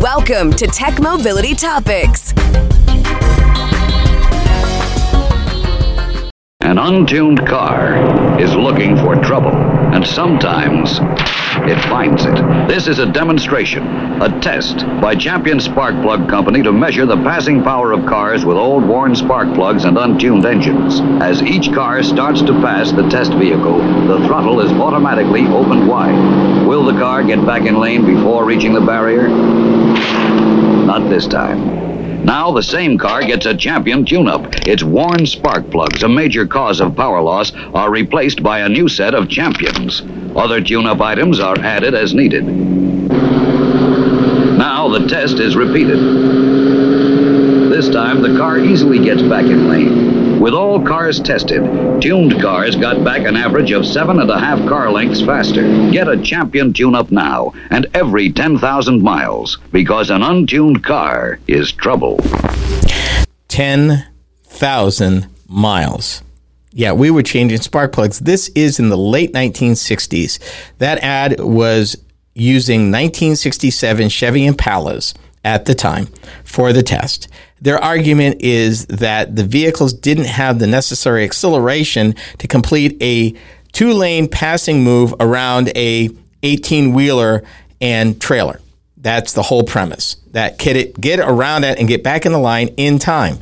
Welcome to Tech Mobility Topics. An untuned car is looking for trouble, and sometimes it finds it. This is a demonstration, a test by Champion Spark Plug Company to measure the passing power of cars with old worn spark plugs and untuned engines. As each car starts to pass the test vehicle, the throttle is automatically opened wide. Will the car get back in lane before reaching the barrier? Not this time. Now the same car gets a champion tune-up. Its worn spark plugs, a major cause of power loss, are replaced by a new set of champions. Other tune-up items are added as needed. Now the test is repeated. This time the car easily gets back in lane. With all cars tested, tuned cars got back an average of seven and a half car lengths faster. Get a champion tune-up now, and every 10,000 miles, because an untuned car is trouble. 10,000 miles. Yeah, we were changing spark plugs. This is in the late 1960s. That ad was using 1967 Chevy Impalas at the time for the test. Their argument is that the vehicles didn't have the necessary acceleration to complete a two lane passing move around a 18 wheeler and trailer. That's the whole premise. That get it, get around it and get back in the line in time.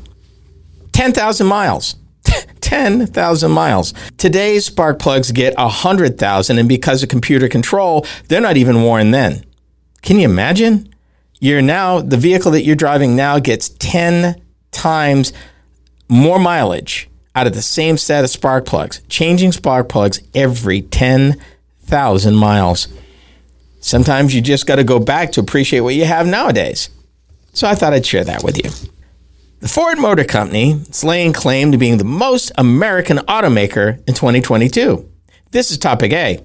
10,000 miles. 10,000 miles. Today's spark plugs get 100,000 and because of computer control, they're not even worn then. Can you imagine? You're now the vehicle that you're driving now gets 10 times more mileage out of the same set of spark plugs, changing spark plugs every 10,000 miles. Sometimes you just got to go back to appreciate what you have nowadays. So I thought I'd share that with you. The Ford Motor Company is laying claim to being the most American automaker in 2022. This is topic A.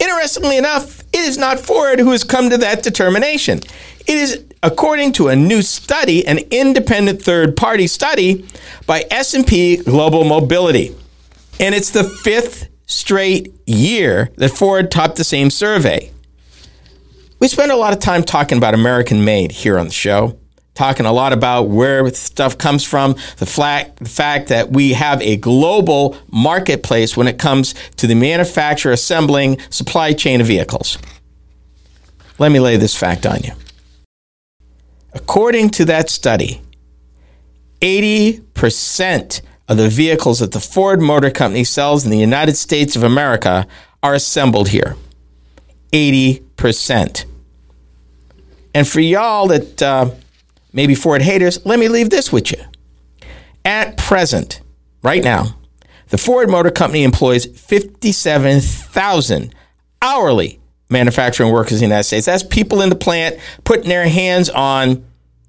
Interestingly enough, it is not Ford who has come to that determination. It is according to a new study, an independent third-party study by S&P Global Mobility. And it's the fifth straight year that Ford topped the same survey. We spend a lot of time talking about American made here on the show, talking a lot about where stuff comes from, the, flat, the fact that we have a global marketplace when it comes to the manufacture, assembling, supply chain of vehicles. Let me lay this fact on you. According to that study, 80% of the vehicles that the Ford Motor Company sells in the United States of America are assembled here. 80%. And for y'all that uh, maybe Ford haters, let me leave this with you. At present, right now, the Ford Motor Company employs 57,000 hourly manufacturing workers in the United States. That's people in the plant putting their hands on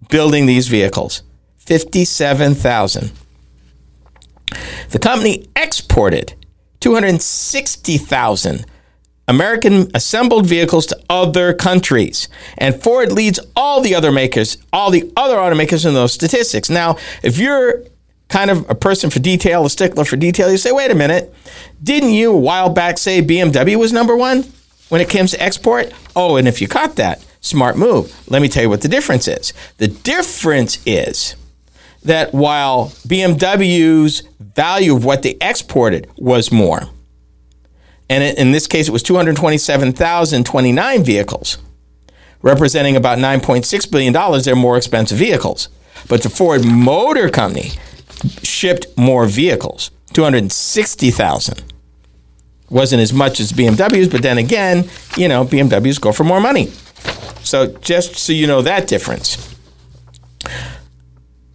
building these vehicles. 57,000. The company exported 260,000 American assembled vehicles to other countries. And Ford leads all the other makers, all the other automakers in those statistics. Now, if you're kind of a person for detail, a stickler for detail, you say, wait a minute, didn't you a while back say BMW was number one when it comes to export? Oh, and if you caught that, smart move. Let me tell you what the difference is. The difference is that while BMW's value of what they exported was more, and in this case, it was 227,029 vehicles, representing about $9.6 billion. They're more expensive vehicles. But the Ford Motor Company shipped more vehicles, 260,000. Wasn't as much as BMW's, but then again, you know, BMWs go for more money. So just so you know that difference.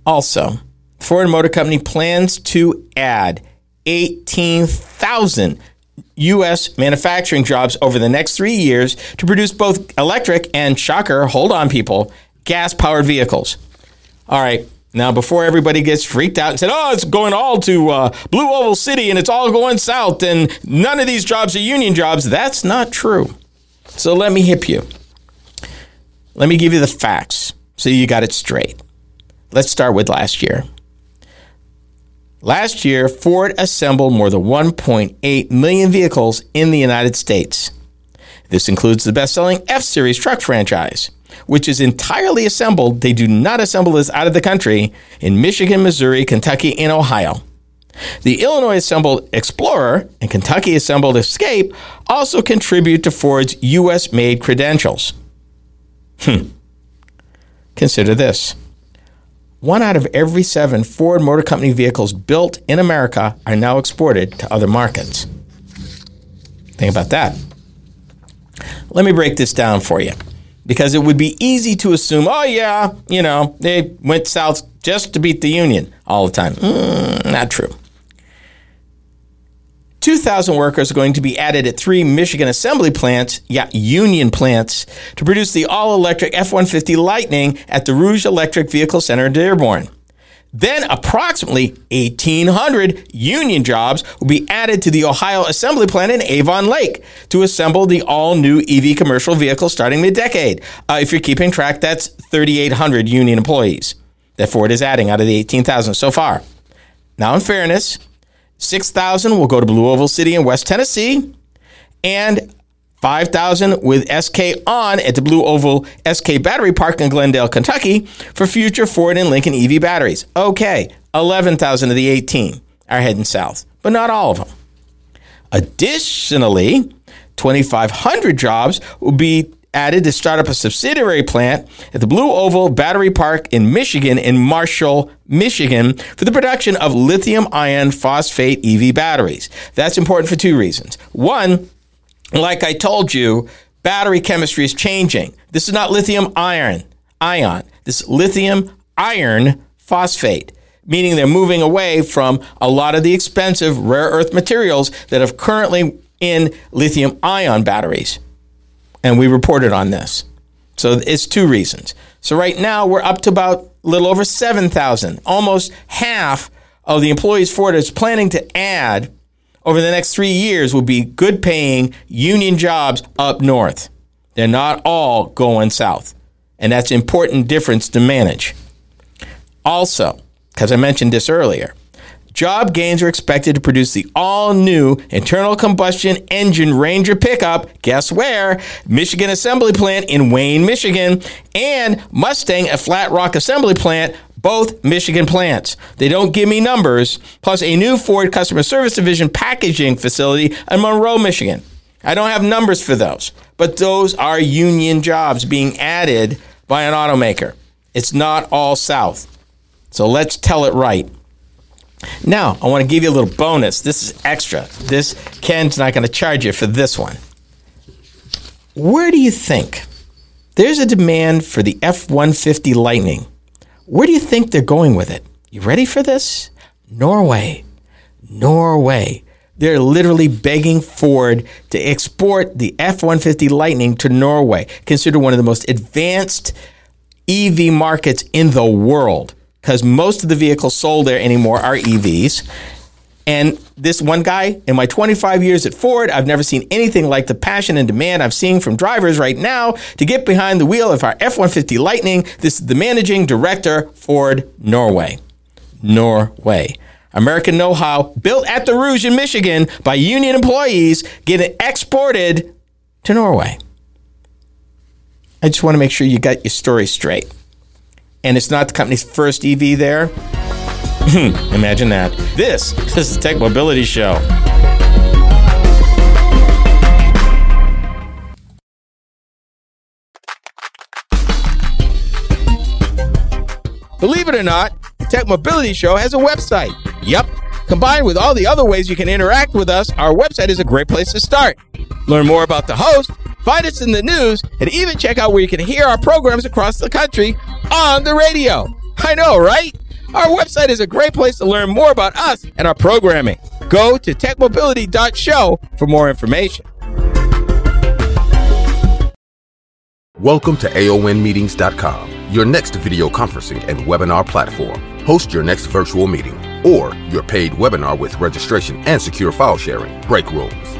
Also, Ford Motor Company plans to add 18,000 U.S. manufacturing jobs over the next three years to produce both electric and, shocker, hold on, people, gas powered vehicles. All right. Now, before everybody gets freaked out and said, oh, it's going all to uh, Blue Oval City and it's all going south and none of these jobs are union jobs, that's not true. So let me hip you. Let me give you the facts so you got it straight. Let's start with last year. Last year, Ford assembled more than 1.8 million vehicles in the United States. This includes the best selling F Series truck franchise, which is entirely assembled, they do not assemble this out of the country, in Michigan, Missouri, Kentucky, and Ohio. The Illinois assembled Explorer and Kentucky assembled Escape also contribute to Ford's U.S. made credentials. Hmm. Consider this. One out of every seven Ford Motor Company vehicles built in America are now exported to other markets. Think about that. Let me break this down for you because it would be easy to assume, oh, yeah, you know, they went south just to beat the Union all the time. Mm, not true. 2,000 workers are going to be added at three Michigan assembly plants, yeah, union plants, to produce the all electric F 150 Lightning at the Rouge Electric Vehicle Center in Dearborn. Then approximately 1,800 union jobs will be added to the Ohio assembly plant in Avon Lake to assemble the all new EV commercial vehicle starting mid decade. Uh, if you're keeping track, that's 3,800 union employees that Ford is adding out of the 18,000 so far. Now, in fairness, 6,000 will go to Blue Oval City in West Tennessee, and 5,000 with SK On at the Blue Oval SK Battery Park in Glendale, Kentucky for future Ford and Lincoln EV batteries. Okay, 11,000 of the 18 are heading south, but not all of them. Additionally, 2,500 jobs will be added to start up a subsidiary plant at the Blue Oval Battery Park in Michigan, in Marshall, Michigan, for the production of lithium ion phosphate EV batteries. That's important for two reasons. One, like I told you, battery chemistry is changing. This is not lithium iron, ion. This is lithium iron phosphate meaning they're moving away from a lot of the expensive rare earth materials that are currently in lithium ion batteries and we reported on this. So it's two reasons. So right now we're up to about a little over 7,000. Almost half of the employees Ford is planning to add over the next three years will be good paying union jobs up north. They're not all going south. And that's an important difference to manage. Also, because I mentioned this earlier, Job gains are expected to produce the all new internal combustion engine Ranger pickup. Guess where? Michigan Assembly Plant in Wayne, Michigan, and Mustang at Flat Rock Assembly Plant, both Michigan plants. They don't give me numbers, plus a new Ford Customer Service Division packaging facility in Monroe, Michigan. I don't have numbers for those, but those are union jobs being added by an automaker. It's not all south. So let's tell it right. Now, I want to give you a little bonus. This is extra. This Ken's not going to charge you for this one. Where do you think there's a demand for the F-150 Lightning? Where do you think they're going with it? You ready for this? Norway. Norway. They're literally begging Ford to export the F 150 Lightning to Norway, considered one of the most advanced EV markets in the world because most of the vehicles sold there anymore are EVs. And this one guy, in my 25 years at Ford, I've never seen anything like the passion and demand I'm seeing from drivers right now to get behind the wheel of our F 150 Lightning. This is the managing director, Ford Norway. Norway. American know how built at the Rouge in Michigan by union employees getting exported to Norway. I just want to make sure you got your story straight and it's not the company's first EV there. Imagine that. This, is the Tech Mobility Show. Believe it or not, the Tech Mobility Show has a website. Yep. Combined with all the other ways you can interact with us, our website is a great place to start. Learn more about the host Find us in the news and even check out where you can hear our programs across the country on the radio. I know, right? Our website is a great place to learn more about us and our programming. Go to techmobility.show for more information. Welcome to AONmeetings.com, your next video conferencing and webinar platform. Host your next virtual meeting or your paid webinar with registration and secure file sharing, break rooms